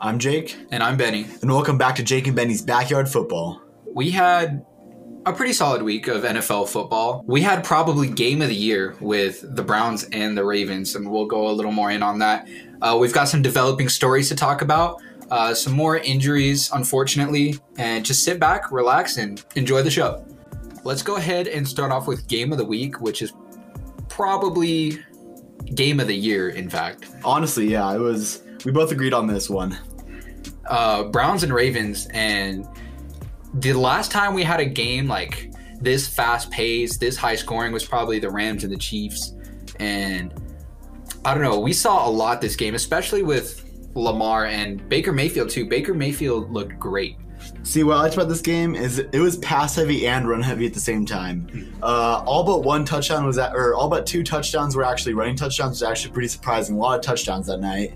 I'm Jake, And I'm Benny. and welcome back to Jake and Benny's Backyard Football. We had a pretty solid week of NFL football. We had probably game of the year with the Browns and the Ravens, and we'll go a little more in on that. Uh, we've got some developing stories to talk about, uh, some more injuries, unfortunately, and just sit back, relax, and enjoy the show. Let's go ahead and start off with game of the week, which is probably game of the year, in fact. Honestly, yeah, it was. We both agreed on this one. Uh, Browns and Ravens, and the last time we had a game like this fast paced, this high scoring was probably the Rams and the Chiefs. And I don't know, we saw a lot this game, especially with Lamar and Baker Mayfield too. Baker Mayfield looked great. See, what I liked about this game is it was pass heavy and run heavy at the same time. Uh, all but one touchdown was at, or all but two touchdowns were actually running touchdowns, is actually pretty surprising. A lot of touchdowns that night.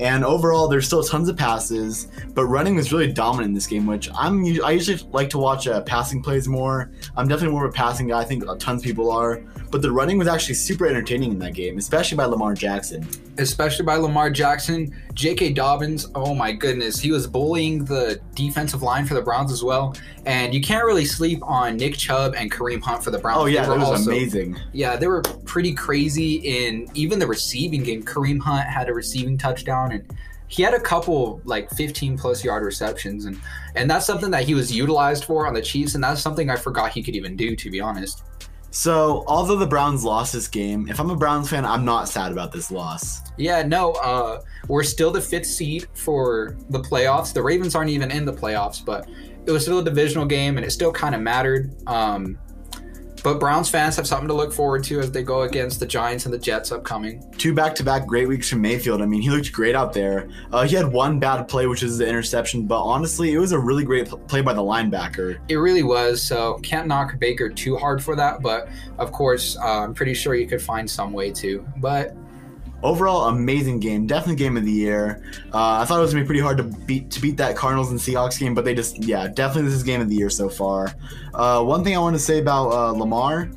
And overall, there's still tons of passes, but running was really dominant in this game. Which I'm I usually like to watch uh, passing plays more. I'm definitely more of a passing guy. I think tons of people are, but the running was actually super entertaining in that game, especially by Lamar Jackson. especially by Lamar Jackson. J.K. Dobbins, oh my goodness, he was bullying the defensive line for the Browns as well. And you can't really sleep on Nick Chubb and Kareem Hunt for the Browns. Oh yeah, that was also- amazing. Yeah, they were pretty crazy in even the receiving game. Kareem Hunt had a receiving touchdown and he had a couple like 15 plus yard receptions and and that's something that he was utilized for on the Chiefs and that's something I forgot he could even do to be honest. So, although the Browns lost this game, if I'm a Browns fan, I'm not sad about this loss. Yeah, no, uh, we're still the fifth seed for the playoffs. The Ravens aren't even in the playoffs, but it was still a divisional game and it still kind of mattered. Um, but Browns fans have something to look forward to as they go against the Giants and the Jets upcoming. Two back-to-back great weeks from Mayfield. I mean, he looked great out there. Uh, he had one bad play, which is the interception, but honestly, it was a really great play by the linebacker. It really was. So can't knock Baker too hard for that, but of course, uh, I'm pretty sure you could find some way to. But Overall, amazing game. Definitely game of the year. Uh, I thought it was gonna be pretty hard to beat to beat that Cardinals and Seahawks game, but they just yeah, definitely this is game of the year so far. Uh, one thing I want to say about uh, Lamar.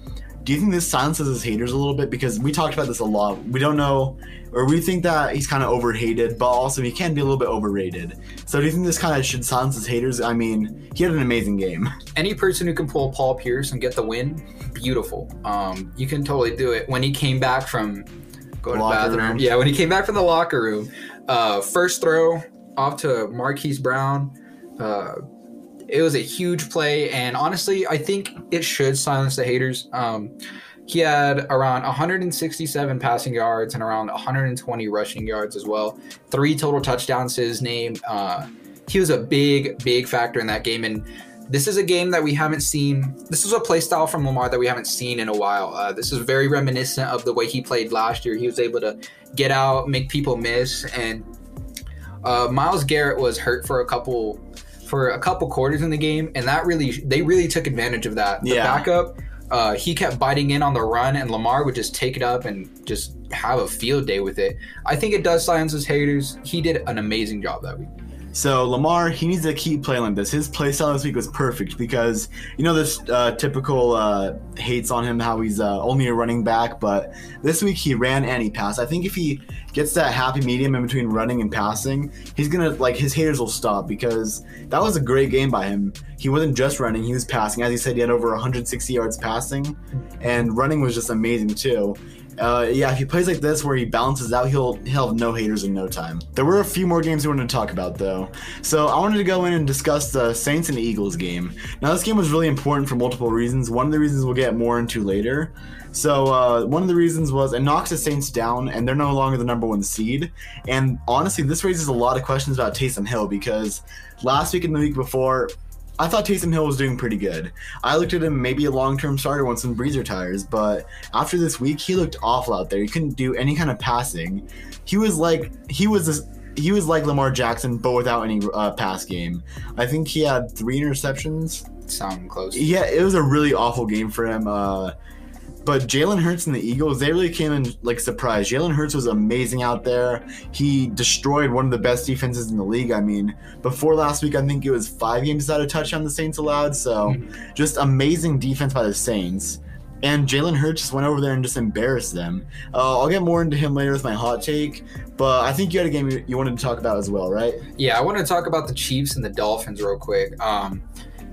Do you think this silences his haters a little bit? Because we talked about this a lot. We don't know, or we think that he's kind of overhated, but also he can be a little bit overrated. So do you think this kind of should silence his haters? I mean, he had an amazing game. any person who can pull Paul Pierce and get the win, beautiful. Um, you can totally do it. When he came back from go to the bathroom, room. yeah, when he came back from the locker room, uh, first throw off to Marquise Brown. Uh, it was a huge play, and honestly, I think it should silence the haters. Um, he had around 167 passing yards and around 120 rushing yards as well. Three total touchdowns to his name. Uh, he was a big, big factor in that game, and this is a game that we haven't seen. This is a play style from Lamar that we haven't seen in a while. Uh, this is very reminiscent of the way he played last year. He was able to get out, make people miss, and uh, Myles Garrett was hurt for a couple for a couple quarters in the game, and that really they really took advantage of that. The Yeah. backup, uh, he kept biting in on the run, and Lamar would just take it up and just have a field day with it. I think it does silence his haters. He did an amazing job that week. So Lamar, he needs to keep playing like this. His play style this week was perfect because you know this uh, typical uh, hates on him how he's uh, only a running back, but this week he ran and he passed. I think if he gets that happy medium in between running and passing, he's gonna like his haters will stop because that was a great game by him. He wasn't just running; he was passing. As he said, he had over 160 yards passing, and running was just amazing too. Uh, yeah, if he plays like this, where he balances out, he'll he'll have no haters in no time. There were a few more games we wanted to talk about though, so I wanted to go in and discuss the Saints and Eagles game. Now, this game was really important for multiple reasons. One of the reasons we'll get more into later. So uh, one of the reasons was it knocks the Saints down, and they're no longer the number one seed. And honestly, this raises a lot of questions about Taysom Hill because last week and the week before, I thought Taysom Hill was doing pretty good. I looked at him maybe a long-term starter once when Brees tires, but after this week, he looked awful out there. He couldn't do any kind of passing. He was like he was this, he was like Lamar Jackson, but without any uh, pass game. I think he had three interceptions. Sound close. Yeah, it was a really awful game for him. Uh, but Jalen Hurts and the Eagles, they really came in like surprise. Jalen Hurts was amazing out there. He destroyed one of the best defenses in the league. I mean, before last week, I think it was five games without a touchdown the Saints allowed. So just amazing defense by the Saints. and Jalen Hurts just went over there and just embarrassed them. Uh, I'll get more into him later with my hot take, but I think you had a game you, you wanted to talk about as well, right? Yeah, I want to talk about the Chiefs and the Dolphins real quick. Um,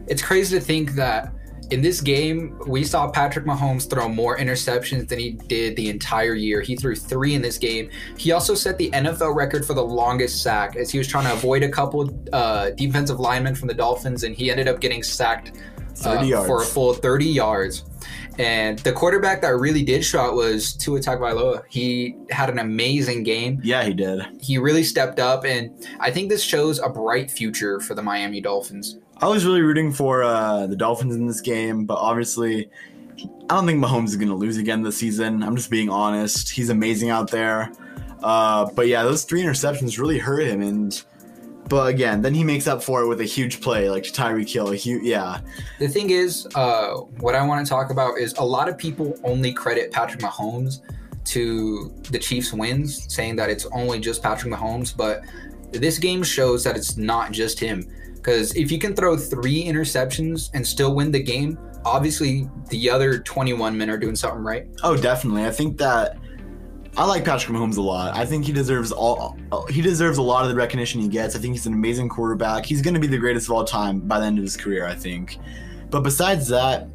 it's crazy to think that in this game, we saw Patrick Mahomes throw more interceptions than he did the entire year. He threw three in this game. He also set the NFL record for the longest sack as he was trying to avoid a couple uh, defensive linemen from the Dolphins, and he ended up getting sacked uh, for a full 30 yards. And the quarterback that really did show out was Tua Tagovailoa. He had an amazing game. Yeah, he did. He really stepped up, and I think this shows a bright future for the Miami Dolphins. I was really rooting for uh, the Dolphins in this game, but obviously, I don't think Mahomes is going to lose again this season. I'm just being honest. He's amazing out there. Uh, but yeah, those three interceptions really hurt him, and but again, then he makes up for it with a huge play like Tyreek Hill. A huge, yeah, The thing is, uh, what I want to talk about is a lot of people only credit Patrick Mahomes to the Chiefs' wins, saying that it's only just Patrick Mahomes. But this game shows that it's not just him. Because if you can throw three interceptions and still win the game, obviously the other 21 men are doing something right. Oh, definitely. I think that I like Patrick Mahomes a lot. I think he deserves all he deserves a lot of the recognition he gets. I think he's an amazing quarterback. He's going to be the greatest of all time by the end of his career, I think. But besides that,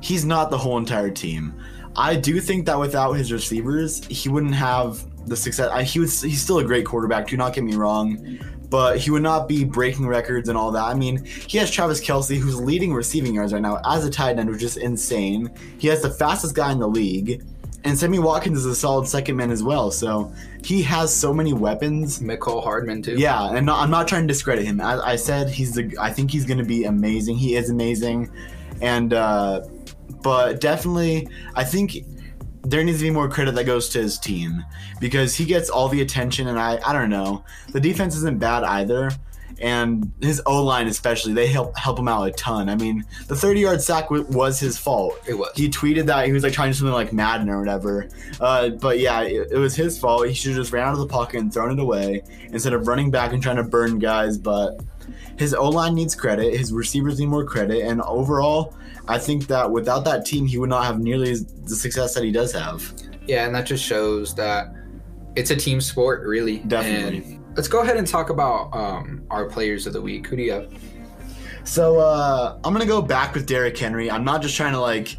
he's not the whole entire team. I do think that without his receivers, he wouldn't have the success. I, he was he's still a great quarterback. Do not get me wrong, but he would not be breaking records and all that. I mean, he has Travis Kelce, who's leading receiving yards right now as a tight end, which is insane. He has the fastest guy in the league, and Sammy Watkins is a solid second man as well. So he has so many weapons. Mecole Hardman, too. Yeah, and not, I'm not trying to discredit him. As I said, he's the. I think he's going to be amazing. He is amazing, and uh, but definitely, I think there needs to be more credit that goes to his team because he gets all the attention, and I I don't know. The defense isn't bad either. And his O line, especially, they help help him out a ton. I mean, the 30 yard sack w- was his fault. It was. He tweeted that he was like trying to do something like Madden or whatever. Uh, but yeah, it, it was his fault. He should have just ran out of the pocket and thrown it away instead of running back and trying to burn guys. But his O line needs credit. His receivers need more credit. And overall, I think that without that team, he would not have nearly the success that he does have. Yeah, and that just shows that it's a team sport, really. Definitely. And let's go ahead and talk about um, our players of the week. Who do you have? So uh, I'm gonna go back with Derrick Henry. I'm not just trying to like.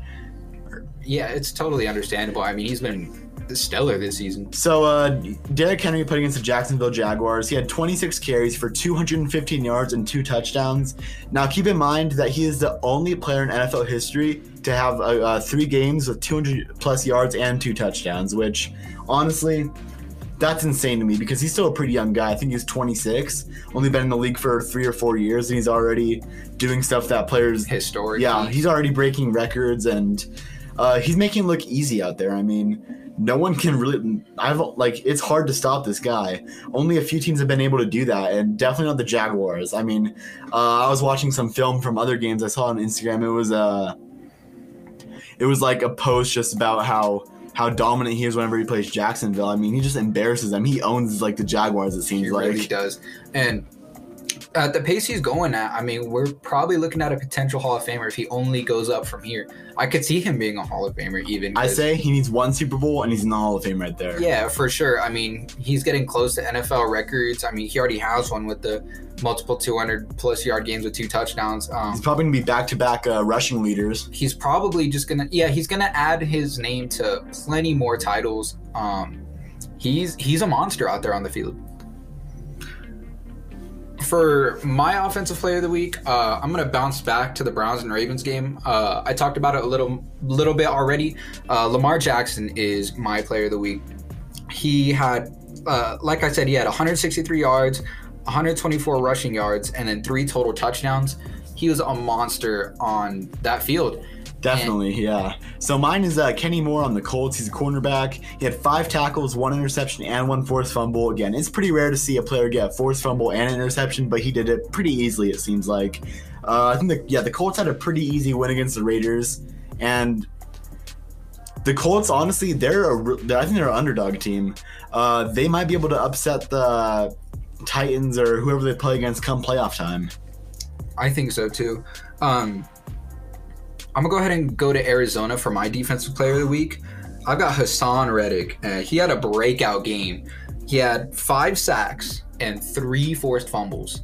Yeah, it's totally understandable. I mean, he's been stellar this season. So uh, Derrick Henry played against the Jacksonville Jaguars. He had 26 carries for 215 yards and two touchdowns. Now keep in mind that he is the only player in NFL history to have uh, uh, three games with 200 plus yards and two touchdowns. Which honestly, that's insane to me because he's still a pretty young guy. I think he's 26, only been in the league for three or four years, and he's already doing stuff that players Historic. yeah, he's already breaking records and uh, he's making it look easy out there. I mean, no one can really. I've like it's hard to stop this guy. Only a few teams have been able to do that, and definitely not the Jaguars. I mean, uh, I was watching some film from other games I saw on Instagram. It was uh, it was like a post just about how how dominant he is whenever he plays Jacksonville. I mean, he just embarrasses them. He owns like the Jaguars. It seems he like. really does. And at the pace he's going at, I mean, we're probably looking at a potential Hall of Famer if he only goes up from here. I could see him being a Hall of Famer even. I say he needs one Super Bowl and he's in the Hall of Fame right there. Yeah, for sure. I mean, he's getting close to NFL records. I mean, he already has one with the multiple 200 plus yard games with two touchdowns. Um, He's probably gonna be back to back rushing leaders. he's probably just gonna yeah he's gonna add his name to plenty more titles um he's he's a monster out there on the field for my offensive player of the week uh, i'm gonna bounce back to the browns and ravens game. Uh, i talked about it a little little bit already. Uh, lamar jackson is my player of the week. He had uh, like i said he had 163 yards 124 rushing yards and then three total touchdowns. He was a monster on that field Definitely, yeah. So mine is uh, Kenny Moore on the Colts. He's a cornerback. He had five tackles, one interception, and one forced fumble. Again, it's pretty rare to see a player get a forced fumble and an interception, but he did it pretty easily. It seems like. Uh, I think the, yeah, the Colts had a pretty easy win against the Raiders, and the Colts honestly, they're a, I think they're an underdog team. Uh, they might be able to upset the Titans or whoever they play against come playoff time. I think so too. Um, I'm gonna go ahead and go to Arizona for my defensive player of the week. I've got Haason Reddick. Uh, he had a breakout game. He had five sacks and three forced fumbles.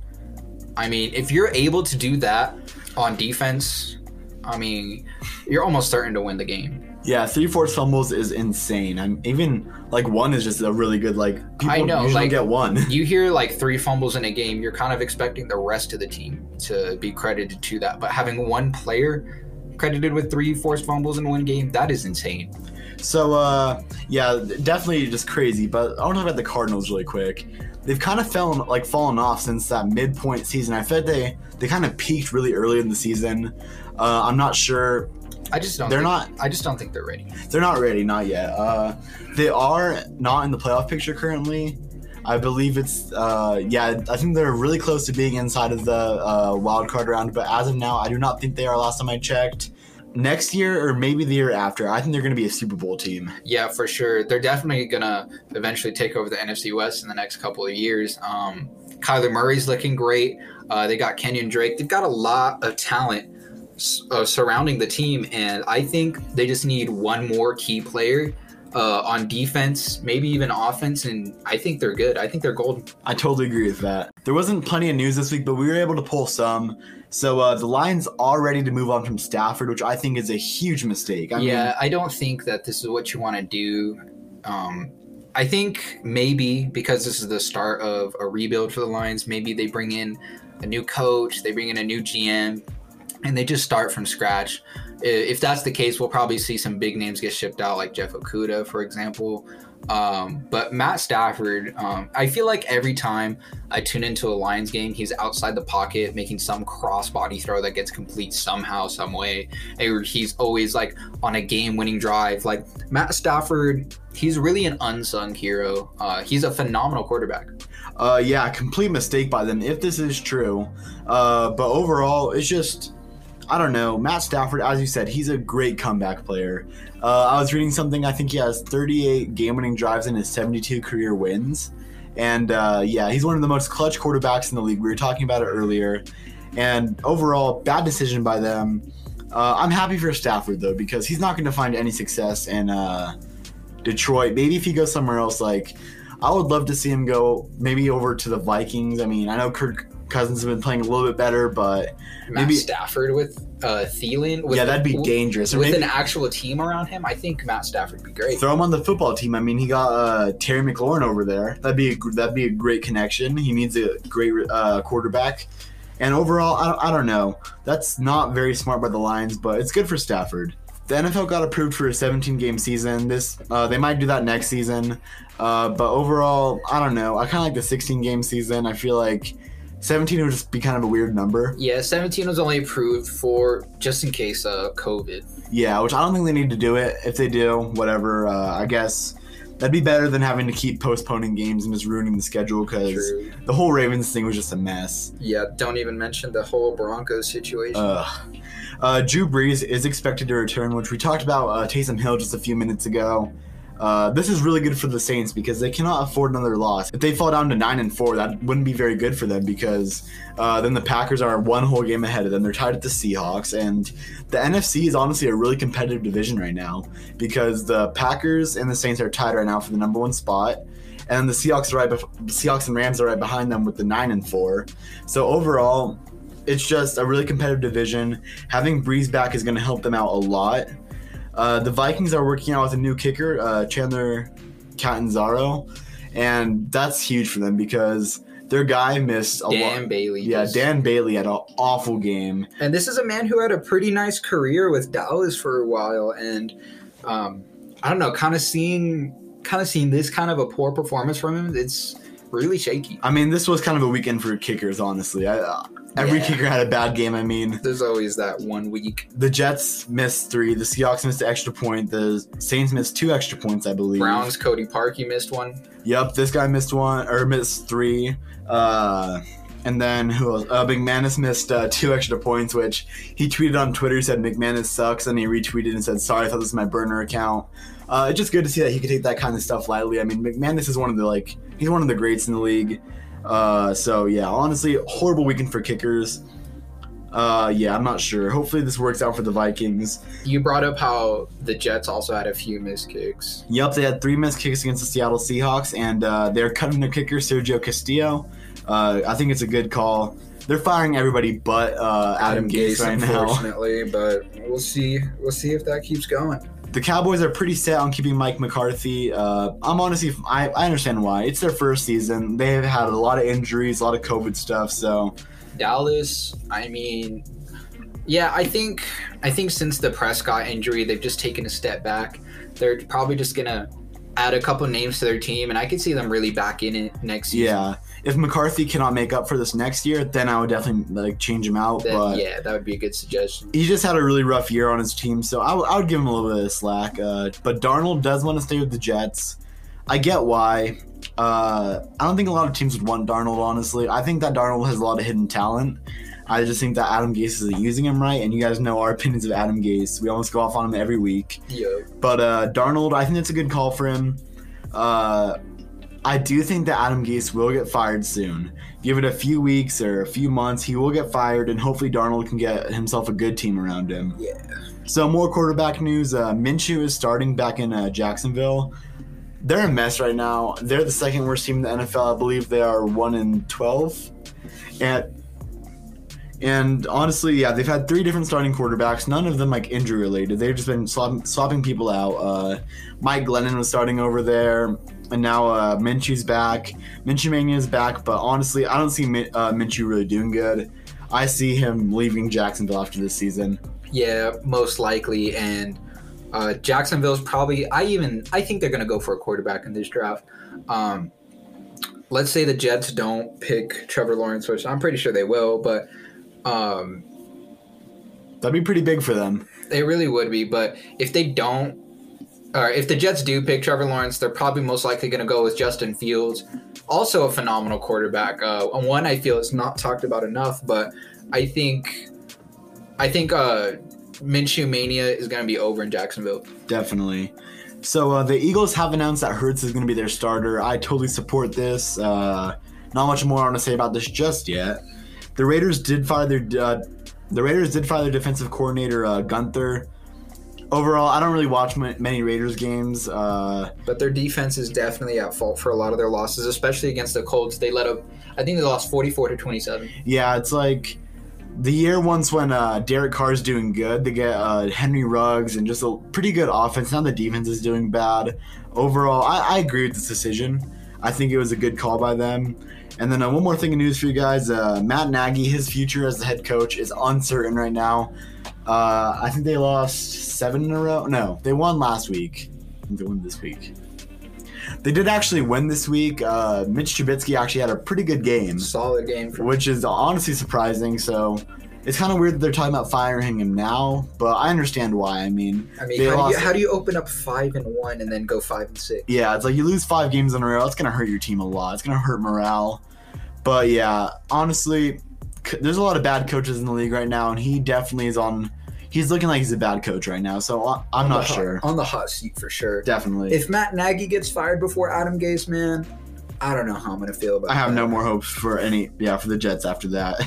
I mean, if you're able to do that on defense, I mean, you're almost certain to win the game. Yeah, three forced fumbles is insane. I'm even like one is just a really good like. People I know, usually like- get one. You hear like three fumbles in a game, you're kind of expecting the rest of the team to be credited to that. But having one player credited with three forced fumbles in one game, that is insane. So uh yeah, definitely just crazy. But I want to talk about the Cardinals really quick. They've kind of fallen like fallen off since that midpoint season. I felt they they kind of peaked really early in the season. Uh, I'm not sure I just don't. They're think- not- I just don't think they're ready. they're not ready, not yet. Uh, they are not in the playoff picture currently. I believe it's uh, yeah. I think they're really close to being inside of the uh, wild card round, but as of now, I do not think they are. Last time I checked, next year or maybe the year after, I think they're going to be a Super Bowl team. Yeah, for sure. They're definitely gonna eventually take over the NFC West in the next couple of years. Um, Kyler Murray's looking great. Uh, they got Kenyon Drake. They've got a lot of talent uh, surrounding the team, and I think they just need one more key player uh, on defense, maybe even offense, and I think they're good. I think they're golden. I totally agree with that. There wasn't plenty of news this week, but we were able to pull some. So uh, the Lions are ready to move on from Stafford, which I think is a huge mistake. I yeah, I don't think that this is what you want to do. Um, I think maybe because this is the start of a rebuild for the Lions, maybe they bring in a new coach, they bring in a new GM, and they just start from scratch. If that's the case, we'll probably see some big names get shipped out, like Jeff Okudah, for example. Um, but Matt Stafford, um, I feel like every time I tune into a Lions game, he's outside the pocket making some cross-body throw that gets complete somehow, some way. He's always like on a game-winning drive. Like Matt Stafford, he's really an unsung hero. Uh, he's a phenomenal quarterback. Uh, yeah, complete mistake by them if this is true. Uh, but overall, it's just, I don't know. Matt Stafford, as you said, he's a great comeback player. Uh, I was reading something. I think he has 38 game-winning drives in his 72 career wins, and uh, yeah, he's one of the most clutch quarterbacks in the league. We were talking about it earlier, and overall, bad decision by them. Uh, I'm happy for Stafford though because he's not going to find any success in uh, Detroit. Maybe if he goes somewhere else, like I would love to see him go maybe over to the Vikings. I mean, I know Kirk Cousins has been playing a little bit better, but Matt Maybe- Stafford with uh, Thielen. With yeah, that'd be dangerous. Or With maybe an actual team around him, I think Matt Stafford would be great. throw him on the football team. I mean, he got uh, Terry McLaurin over there. That'd be a, that'd be a great connection. He needs a great uh, quarterback. And overall, I don't, I don't know. That's not very smart by the Lions, but it's good for Stafford. The NFL got approved for a 17 game season. This uh, they might do that next season, uh, but overall, I don't know. I kind of like the 16 game season. I feel like 17 would just be kind of a weird number. Yeah, 17 was only approved for just in case uh, COVID. Yeah, which I don't think they need to do it. If they do, whatever. Uh, I guess that'd be better than having to keep postponing games and just ruining the schedule because the whole Ravens thing was just a mess. Yeah, don't even mention the whole Broncos situation. Ugh. Uh, Drew Brees is expected to return, which we talked about uh, Taysom Hill just a few minutes ago. Uh, this is really good for the Saints because they cannot afford another loss. If they fall down to nine and four, that wouldn't be very good for them because uh, then the Packers are one whole game ahead of them. They're tied at the Seahawks, and the NFC is honestly a really competitive division right now because the Packers and the Saints are tied right now for the number one spot. And the Seahawks are right. Seahawks and Rams are right behind them with the nine and four. So overall, it's just a really competitive division. Having Brees back is going to help them out a lot. Uh, the Vikings are working out with a new kicker, uh, Chandler Catanzaro, and that's huge for them because their guy missed a Dan lot. Bailey. Yeah, just- Dan Bailey had an awful game. And this is a man who had a pretty nice career with Dallas for a while, and um, I don't know, kind of seeing, kind of seeing this kind of a poor performance from him. It's really shaky. I mean, this was kind of a weekend for kickers, honestly. I, every Yeah. kicker had a bad game. I mean, There's always that one week. the Jets missed three, the Seahawks missed an extra point, the Saints missed two extra points, I believe. Browns, Cody Parkey missed one. Yep, this guy missed one or missed three. Uh, and then who else? Uh, McManus missed uh, two extra points, which he tweeted on Twitter said McManus sucks, and he retweeted and said sorry, I thought this was my burner account. Uh, it's just good to see that he could take that kind of stuff lightly. I mean, McManus is one of the like he's one of the greats in the league. Uh, so yeah, honestly, horrible weekend for kickers. Uh, yeah, I'm not sure. Hopefully, this works out for the Vikings. You brought up how the Jets also had a few missed kicks. Yep, they had three missed kicks against the Seattle Seahawks, and uh, they're cutting their kicker, Sergio Castillo. Uh, I think it's a good call. They're firing everybody but uh, Adam, Gase, right now. unfortunately, but we'll see. We'll see if that keeps going. The Cowboys are pretty set on keeping Mike McCarthy. Uh, I'm honestly, I, I understand why. It's their first season. They have had a lot of injuries, a lot of COVID stuff, so Dallas, I mean, yeah, I think I think since the Prescott injury, they've just taken a step back. They're probably just gonna add a couple names to their team, and I could see them really back in it next season. yeah. If McCarthy cannot make up for this next year, then I would definitely like change him out. Then, but yeah, that would be a good suggestion. he just had a really rough year on his team, so I, w- I would give him a little bit of slack. Uh, but Darnold does want to stay with the Jets. I get why. Uh, I don't think a lot of teams would want Darnold, honestly. I think that Darnold has a lot of hidden talent. I just think that Adam Gase isn't using him right, and you guys know our opinions of Adam Gase. We almost go off on him every week. Yeah, But uh, Darnold, I think it's a good call for him. Uh, I do think that Adam Gase will get fired soon. Give it a few weeks or a few months, he will get fired, and hopefully Darnold can get himself a good team around him. yeah. So more quarterback news. Uh, Minshew is starting back in uh, Jacksonville. They're a mess right now. They're the second worst team in the NFL. I believe they are one in twelve, and and honestly, yeah, they've had three different starting quarterbacks. None of them like injury related. They've just been swap- swapping people out. Uh, Mike Glennon was starting over there, and now uh, Minshew's back. Minshew Mania is back, but honestly, I don't see Min- uh, Minshew really doing good. I see him leaving Jacksonville after this season. Yeah, most likely. And uh, Jacksonville's probably. I even. I think they're going to go for a quarterback in this draft. Um, let's say the Jets don't pick Trevor Lawrence, which I'm pretty sure they will, but um, That'd be pretty big for them. they really would be. But if they don't, or if the Jets do pick Trevor Lawrence, they're probably most likely going to go with Justin Fields, also a phenomenal quarterback. Uh, one I feel is not talked about enough, but I think, I think uh, Minshew mania is going to be over in Jacksonville. Definitely. So uh, the Eagles have announced that Hurts is going to be their starter. I totally support this. Uh, not much more I want to say about this just yet. The Raiders did fire their uh, the Raiders did fire their defensive coordinator uh, Guenther. Overall, I don't really watch ma- many Raiders games. Uh, But their defense is definitely at fault for a lot of their losses, especially against the Colts. They let up, I think they lost 44 to 27. yeah, it's like the year once when uh, Derek Carr's doing good. They get uh, Henry Ruggs and just a pretty good offense. Now the defense is doing bad. Overall, I, I agree with this decision. I think it was a good call by them. And then uh, one more thing in news for you guys: uh, Matt Nagy, his future as the head coach is uncertain right now. Uh, I think they lost seven in a row. No, they won last week. I think they won this week. They did actually win this week. Uh, Mitch Trubisky actually had a pretty good game Solid game for which is honestly surprising. So it's kind of weird that they're talking about firing him now, but I understand why. I mean, I mean, how do, you, how do you open up five and one and then go five and six? yeah, it's like you lose five games in a row. It's gonna hurt your team a lot. It's gonna hurt morale. But yeah, honestly, c- there's a lot of bad coaches in the league right now, and he definitely is on. He's looking like he's a bad coach right now. So I- I'm not hot- sure. on the hot seat for sure. Definitely, If Matt Nagy gets fired before Adam Gase, man, I don't know how I'm gonna feel about. It. I have that. no more hopes for any. Yeah, for the Jets after that.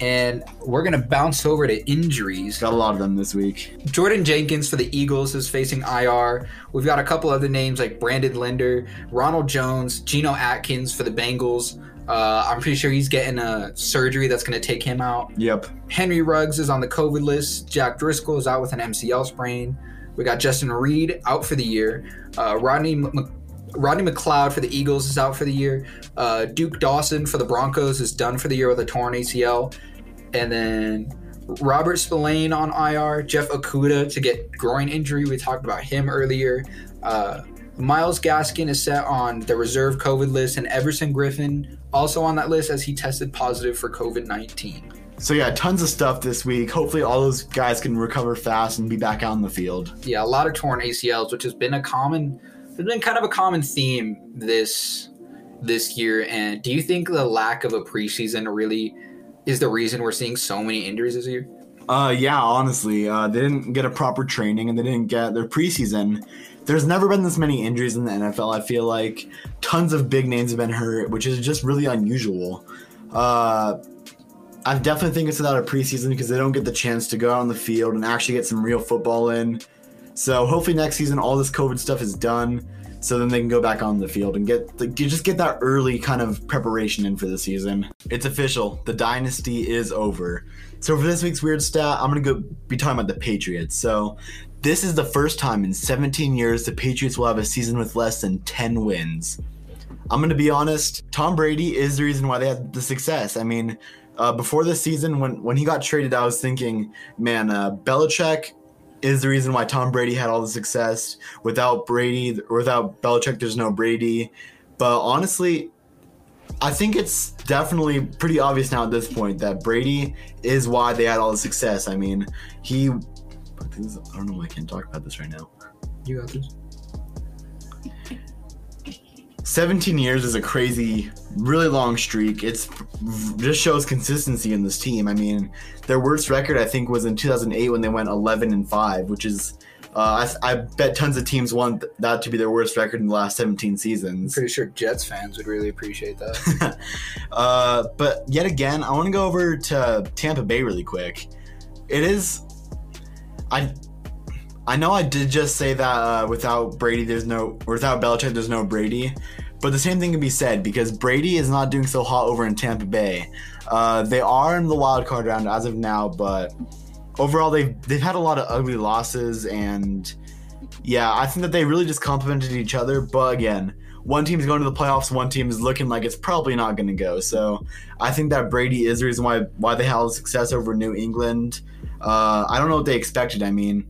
And we're gonna bounce over to injuries. Got a lot of them this week. Jordan Jenkins for the Eagles is facing IR. We've got a couple other names like Brandon Linder, Ronald Jones, Geno Atkins for the Bengals. Uh, I'm pretty sure he's getting a surgery that's going to take him out. Yep. Henry Ruggs is on the COVID list. Jack Driscoll is out with an MCL sprain. We got Justin Reid out for the year. Uh, Rodney M- Rodney McLeod for the Eagles is out for the year. Uh, Duke Dawson for the Broncos is done for the year with a torn ACL. And then Robert Spillane on IR. Jeff Okudah to get groin injury. We talked about him earlier. Uh, Myles Gaskin is set on the reserve COVID list, and Everson Griffen also on that list as he tested positive for COVID 19. So yeah, tons of stuff this week. Hopefully, all those guys can recover fast and be back out in the field. yeah, a lot of torn ACLs, which has been a common, has been kind of a common theme this this year. And do you think the lack of a preseason really is the reason we're seeing so many injuries this year? Uh, yeah, honestly, uh, they didn't get a proper training and they didn't get their preseason. There's never been this many injuries in the NFL. I feel like tons of big names have been hurt, which is just really unusual. Uh, I definitely think it's without a preseason because they don't get the chance to go out on the field and actually get some real football in. So hopefully next season all this COVID stuff is done, so then they can go back on the field and get the, just get that early kind of preparation in for the season. It's official, the dynasty is over. So for this week's weird stat, I'm gonna go be talking about the Patriots. So this is the first time in 17 years the Patriots will have a season with less than 10 wins. I'm gonna be honest, Tom Brady is the reason why they had the success. I mean, uh, before this season, when when he got traded, I was thinking, man, uh, Belichick is the reason why Tom Brady had all the success. Without Brady, without Belichick, there's no Brady. But honestly, I think it's definitely pretty obvious now at this point that Brady is why they had all the success. I mean, he. I don't know why I can't talk about this right now. You got this. 17 years is a crazy, really long streak. It's just shows consistency in this team. I mean, their worst record I think was in 2008 when they went 11 and five, which is uh, I, I, bet tons of teams want that to be their worst record in the last 17 seasons. I'm pretty sure Jets fans would really appreciate that. uh, but yet again, I want to go over to Tampa Bay really quick. It is, I I know I did just say that uh, without Brady, there's no, without Belichick, there's no Brady. But the same thing can be said because Brady is not doing so hot over in Tampa Bay. Uh, they are in the wild card round as of now, but overall they've they've had a lot of ugly losses, and yeah, I think that they really just complemented each other. But again, one team's going to the playoffs, one team is looking like it's probably not going to go. So I think that Brady is the reason why why they had success over New England. Uh, I don't know what they expected. I mean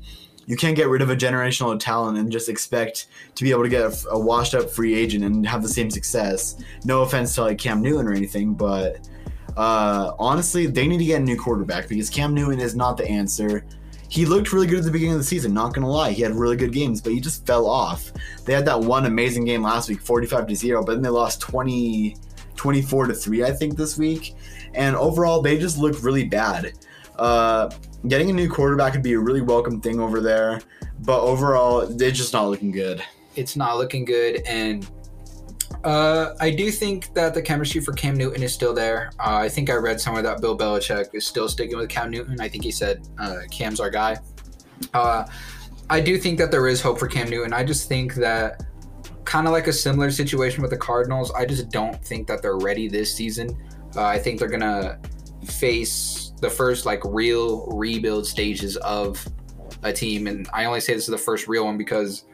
you can't get rid of a generational talent and just expect to be able to get a, a washed up free agent and have the same success. No offense to like Cam Newton or anything, but uh, honestly, they need to get a new quarterback because Cam Newton is not the answer. He looked really good at the beginning of the season, not gonna lie. He had really good games, but he just fell off. They had that one amazing game last week, 45 to 0, but then they lost 20 24 to 3, I think, this week. And overall, they just looked really bad. Uh, getting a new quarterback would be a really welcome thing over there, but overall, they're just not looking good. It's not looking good, and uh, I do think that the chemistry for Cam Newton is still there. Uh, I think I read somewhere that Bill Belichick is still sticking with Cam Newton. I think he said uh, Cam's our guy. Uh, I do think that there is hope for Cam Newton. I just think that kind of like a similar situation with the Cardinals. I just don't think that they're ready this season. Uh, I think they're gonna face the first like real rebuild stages of a team. And I only say this is the first real one because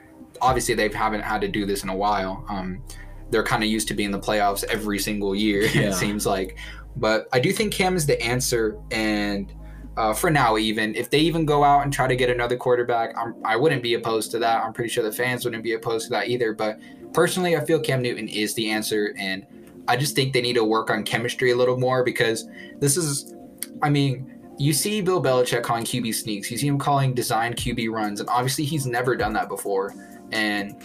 obviously they haven't had to do this in a while. Um, they're kind of used to being in the playoffs every single year. Yeah. It seems like, but I do think Cam is the answer. And uh, for now, even if they even go out and try to get another quarterback, I'm, I would not be opposed to that. I'm pretty sure the fans wouldn't be opposed to that either. But personally, I feel Cam Newton is the answer, and I just think they need to work on chemistry a little more because this is I mean, you see Bill Belichick calling QB sneaks. You see him calling design QB runs, and obviously he's never done that before. And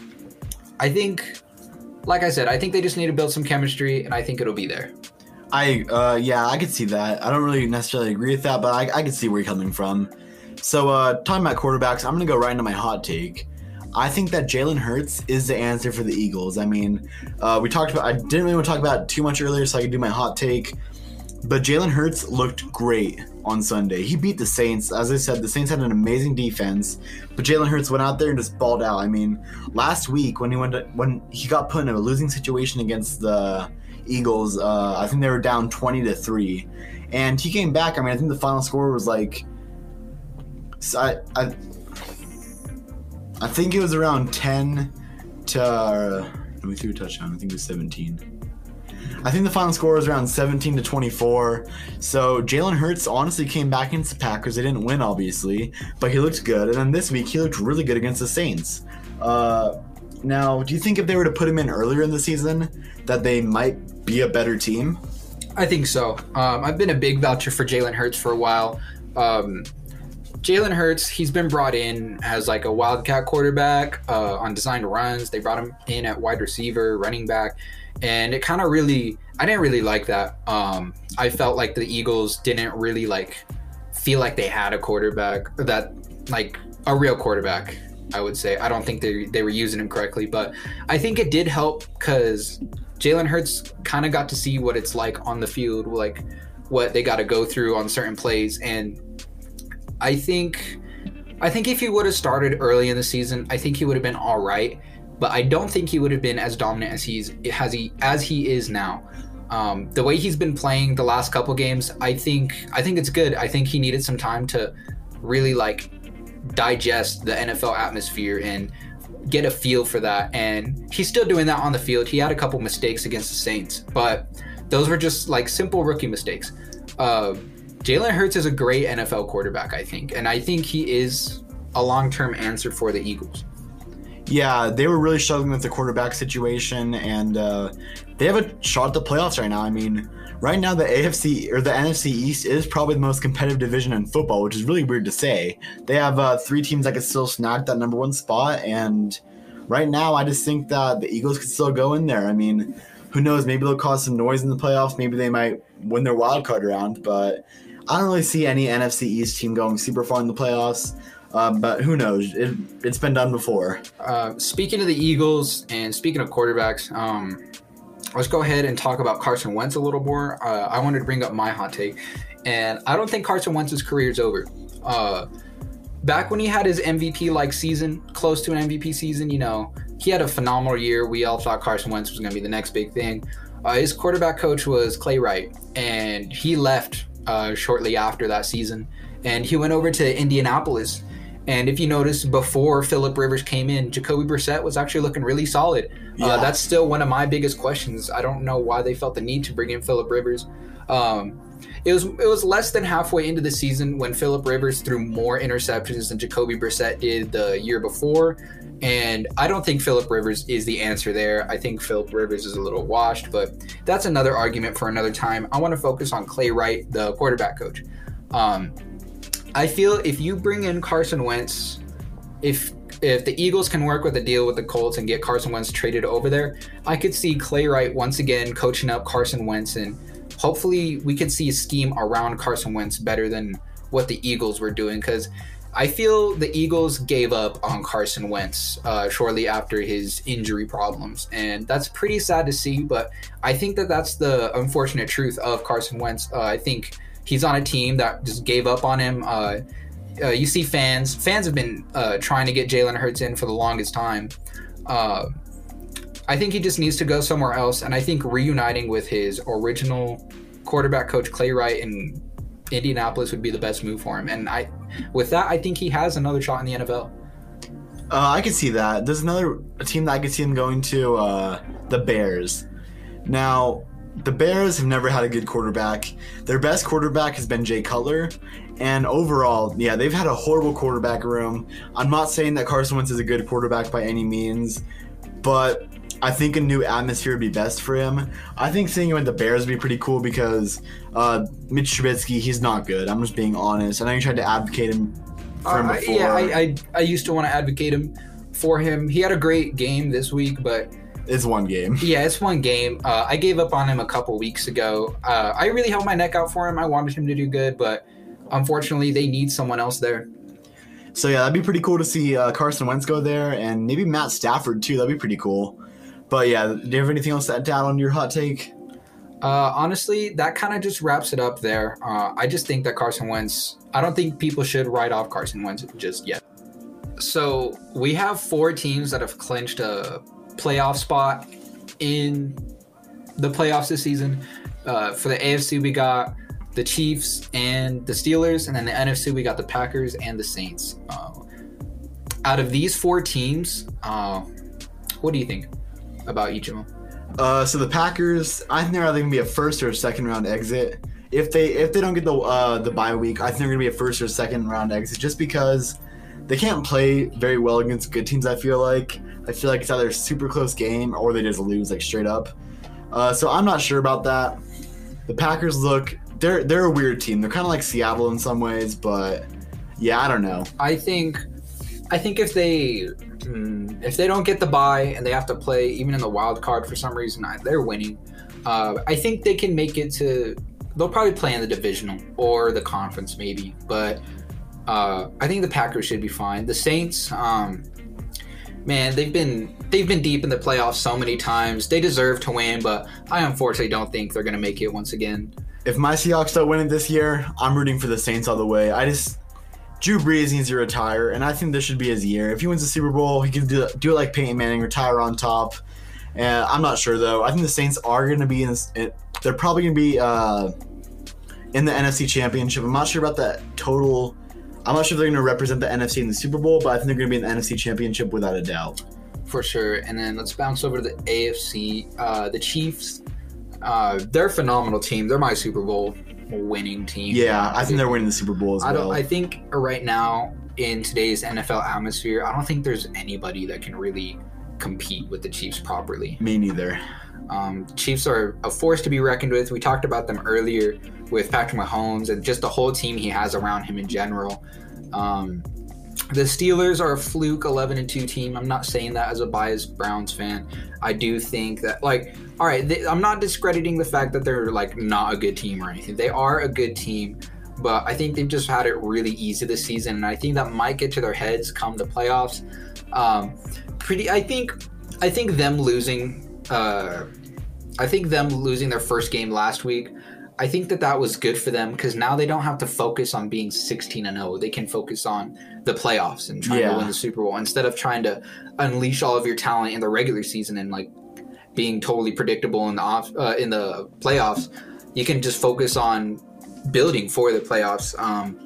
I think, like I said, I think they just need to build some chemistry, and I think it'll be there. I uh, yeah, I could see that. I don't really necessarily agree with that, but I, I can see where you're coming from. So, uh, talking about quarterbacks, I'm gonna go right into my hot take. I think that Jalen Hurts is the answer for the Eagles. I mean, uh, we talked about. I didn't really want to talk about too much earlier, so I could do my hot take. But Jalen Hurts looked great on Sunday. He beat the Saints. As I said, the Saints had an amazing defense, but Jalen Hurts went out there and just balled out. I mean, last week when he went to, when he got put in a losing situation against the Eagles, uh, I think they were down twenty to three, and he came back. I mean, I think the final score was like, I I, I think it was around ten to. Uh, we threw a touchdown. I think it was seventeen. I think the final score was around 17 to 24. So Jalen Hurts honestly came back against the Packers. They didn't win, obviously, but he looked good. And then this week, he looked really good against the Saints. Uh, now, do you think if they were to put him in earlier in the season, that they might be a better team? I think so. Um, I've been a big voucher for Jalen Hurts for a while. Um, Jalen Hurts, he's been brought in as like a wildcat quarterback uh, on designed runs. They brought him in at wide receiver, running back and it kind of really I didn't really like that. Um, I felt like the Eagles didn't really like feel like they had a quarterback that like a real quarterback. I would say I don't think they they were using him correctly, but I think it did help because Jalen Hurts kind of got to see what it's like on the field, like what they got to go through on certain plays, and I think I think if he would have started early in the season, I think he would have been all right. But I don't think he would have been as dominant as he's has he as he is now. Um, the way he's been playing the last couple games, I think I think it's good. I think he needed some time to really like digest the NFL atmosphere and get a feel for that. And he's still doing that on the field. He had a couple mistakes against the Saints, but those were just like simple rookie mistakes. Uh, Jalen Hurts is a great NFL quarterback, I think, and I think he is a long-term answer for the Eagles. Yeah, they were really struggling with the quarterback situation, and uh, they have a shot at the playoffs right now. I mean, right now the AFC or the NFC East is probably the most competitive division in football, which is really weird to say. They have uh, three teams that could still snag that number one spot, and right now I just think that the Eagles could still go in there. I mean, who knows? Maybe they'll cause some noise in the playoffs. Maybe they might win their wild card round, but I don't really see any NFC East team going super far in the playoffs. Um, but who knows? It, has been done before. Uh, speaking of the Eagles and speaking of quarterbacks, um, let's go ahead and talk about Carson Wentz a little more. Uh, I wanted to bring up my hot take, and I don't think Carson Wentz's career is over. Uh, back when he had his MVP like season, close to an MVP season, you know, he had a phenomenal year. We all thought Carson Wentz was going to be the next big thing. Uh, his quarterback coach was Clay Wright, and he left uh, shortly after that season, and he went over to Indianapolis and if you notice, before Philip Rivers came in, Jacoby Brissett was actually looking really solid. Uh, yeah. Uh, that's still one of my biggest questions. I don't know why they felt the need to bring in Philip Rivers. Um, it was it was less than halfway into the season when Philip Rivers threw more interceptions than Jacoby Brissett did the year before, and I don't think Philip Rivers is the answer there. I think Philip Rivers is a little washed, but that's another argument for another time. I want to focus on Clay Wright, the quarterback coach. Um, I feel if you bring in Carson Wentz, if if the Eagles can work with a deal with the Colts and get Carson Wentz traded over there, I could see Clay Wright once again coaching up Carson Wentz, and hopefully we could see a scheme around Carson Wentz better than what the Eagles were doing. Because I feel the Eagles gave up on Carson Wentz uh, shortly after his injury problems, and that's pretty sad to see. But I think that that's the unfortunate truth of Carson Wentz. Uh, I think he's on a team that just gave up on him. Uh, uh, you see fans. Fans have been uh, trying to get Jalen Hurts in for the longest time. Uh, I think he just needs to go somewhere else. And I think reuniting with his original quarterback coach Clay Wright in Indianapolis would be the best move for him. And I, with that, I think he has another shot in the NFL. Uh, I can see that. There's another team that I could see him going to, uh, the Bears. Now, the Bears have never had a good quarterback. Their best quarterback has been Jay Cutler. And overall, yeah, they've had a horrible quarterback room. I'm not saying that Carson Wentz is a good quarterback by any means, but I think a new atmosphere would be best for him. I think seeing him with the Bears would be pretty cool because uh, Mitch Trubisky, he's not good. I'm just being honest. I know you tried to advocate him for him uh, before. Yeah, I, I, I used to want to advocate him for him. He had a great game this week, but it's one game. Yeah, it's one game. Uh, I gave up on him a couple weeks ago. Uh, I really held my neck out for him. I wanted him to do good, but unfortunately, they need someone else there. So yeah, that'd be pretty cool to see uh, Carson Wentz go there, and maybe Matt Stafford too. That'd be pretty cool. But yeah, do you have anything else to add on your hot take? Uh, honestly, that kind of just wraps it up there. Uh, I just think that Carson Wentz. I don't think people should write off Carson Wentz just yet. So we have four teams that have clinched a playoff spot in the playoffs this season. Uh, for the AFC, we got the Chiefs and the Steelers, and then the NFC, we got the Packers and the Saints. Uh, out of these four teams, uh, what do you think about each of them? Uh, so the Packers, I think they're either gonna be a first or a second round exit. If they if they don't get the uh, the bye week, I think they're gonna be a first or second round exit, just because they can't play very well against good teams. I feel like I feel like it's either a super close game or they just lose like straight up. Uh, so I'm not sure about that. The Packers look they're they're a weird team. They're kind of like Seattle in some ways, but yeah, I don't know. I think I think if they mm, if they don't get the bye and they have to play even in the wild card for some reason, they're winning. Uh, I think they can make it to. They'll probably play in the divisional or the conference maybe, but uh, I think the Packers should be fine. The Saints, um, man, they've been they've been deep in the playoffs so many times. They deserve to win, but I unfortunately don't think they're going to make it once again. if my Seahawks don't win it this year, I'm rooting for the Saints all the way. I just Drew Brees needs to retire, and I think this should be his year. If he wins the Super Bowl, he can do, do it like Peyton Manning, retire on top. And I'm not sure though. I think the Saints are going to be in. They're probably going to be uh, in the NFC Championship. I'm not sure about that total. I'm not sure if they're going to represent the NFC in the Super Bowl, but I think they're going to be in the NFC Championship without a doubt. For sure. And then let's bounce over to the AFC. Uh, the Chiefs, uh, they're a phenomenal team. They're my Super Bowl winning team. Yeah, I think they're winning the Super Bowl as I well. don't. I think right now in today's NFL atmosphere, I don't think there's anybody that can really compete with the Chiefs properly. Me neither. Um, Chiefs are a force to be reckoned with. We talked about them earlier with Patrick Mahomes and just the whole team he has around him in general. Um, the Steelers are a fluke 11 and 2 team. I'm not saying that as a biased Browns fan. I do think that, like, all right, they, I'm not discrediting the fact that they're, like, not a good team or anything. They are a good team, but I think they've just had it really easy this season. And I think that might get to their heads come the playoffs. Um, pretty, I think, I think them losing, uh, I think them losing their first game last week I think that that was good for them because now they don't have to focus on being 16 and 0. They can focus on the playoffs and trying Yeah. to win the Super Bowl instead of trying to unleash all of your talent in the regular season and like being totally predictable in the off uh, in the playoffs. You can just focus on building for the playoffs. Um,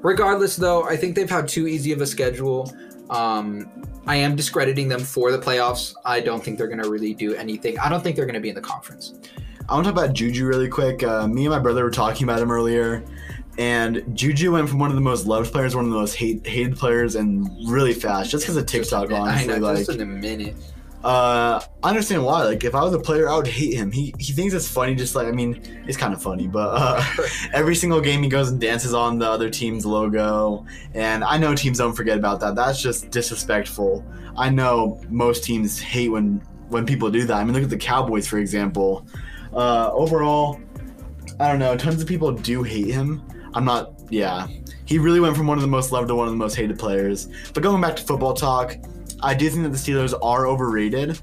regardless, though, I think they've had too easy of a schedule. Um, I am discrediting them for the playoffs. I don't think they're going to really do anything. I don't think they're going to be in the conference. I want to talk about Juju really quick. Uh, me and my brother were talking about him earlier, and Juju went from one of the most loved players, one of the most hate, hated players, and really fast, just because of TikTok. Just honestly, I know, like, just in a minute. uh, I understand why. Like, if I was a player, I would hate him. He he thinks it's funny, just like I mean, it's kind of funny, but uh, every single game he goes and dances on the other team's logo, and I know teams don't forget about that. That's just disrespectful. I know most teams hate when when people do that. I mean, look at the Cowboys, for example. Uh, overall, I don't know. Tons of people do hate him. I'm not. Yeah, he really went from one of the most loved to one of the most hated players. But going back to football talk, I do think that the Steelers are overrated.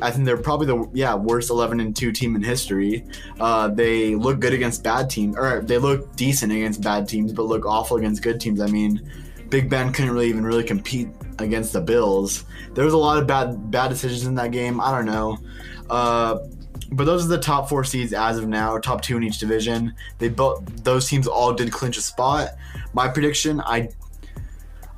I think they're probably the yeah worst 11 and 2 team in history. Uh, they look good against bad teams, or they look decent against bad teams, but look awful against good teams. I mean, Big Ben couldn't really even really compete against the Bills. There was a lot of bad bad decisions in that game. I don't know. Uh, but those are the top four seeds as of now, top two in each division. They both those teams all did clinch a spot. My prediction, I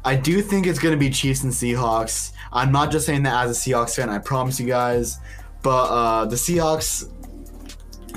I do think it's gonna be Chiefs and Seahawks. I'm not just saying that as a Seahawks fan, I promise you guys. But uh, the Seahawks,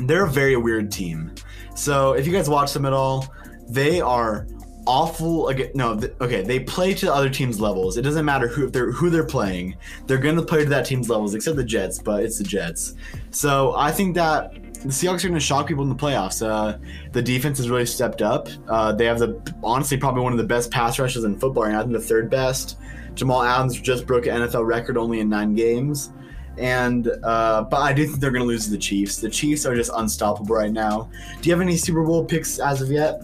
they're a very weird team. So if you guys watch them at all, they are awful. Again, no, th- okay, they play to the other team's levels. It doesn't matter who they're who they're playing. They're gonna play to that team's levels, except the Jets. But it's the Jets. So I think that the Seahawks are going to shock people in the playoffs. Uh, the defense has really stepped up. Uh, they have the honestly probably one of the best pass rushes in football. and. I think the third best. Jamal Adams just broke an NFL record only in nine games. And uh, but I do think they're going to lose to the Chiefs. The Chiefs are just unstoppable right now. Do you have any Super Bowl picks as of yet?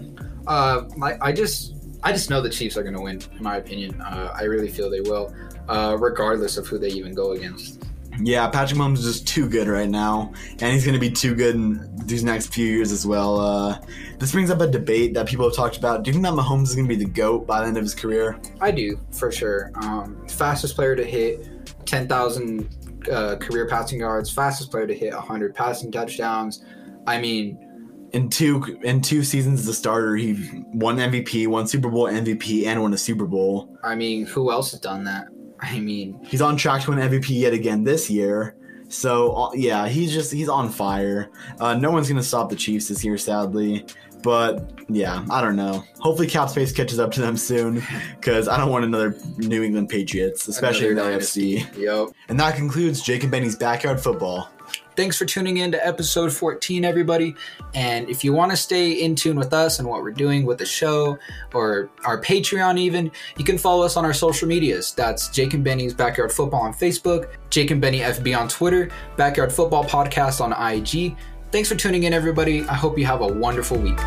Uh, my, I just, I just know the Chiefs are going to win. In my opinion, uh, I really feel they will, uh, regardless of who they even go against. Yeah, Patrick Mahomes is just too good right now, and he's going to be too good in these next few years as well. Uh, this brings up a debate that people have talked about. Do you think that Mahomes is going to be the GOAT by the end of his career? I do for sure. Um, fastest player to hit ten thousand uh, career passing yards. Fastest player to hit hundred passing touchdowns. I mean, In two in two seasons as a starter, he won MVP, won Super Bowl MVP, and won a Super Bowl. I mean, who else has done that? I mean, He's on track to win MVP yet again this year. So uh, yeah, he's just he's on fire. Uh, no one's gonna stop the Chiefs this year, sadly. But yeah, I don't know. Hopefully, cap space catches up to them soon, because I don't want another New England Patriots, especially in the AFC. Yep. And that concludes Jake and Benny's backyard football. Thanks for tuning in to episode 14, everybody. And if you want to stay in tune with us and what we're doing with the show or our Patreon, even, you can follow us on our social medias. That's Jake and Benny's Backyard Football on Facebook, Jake and Benny FB on Twitter, Backyard Football Podcast on IG. Thanks for tuning in, everybody. I hope you have a wonderful week.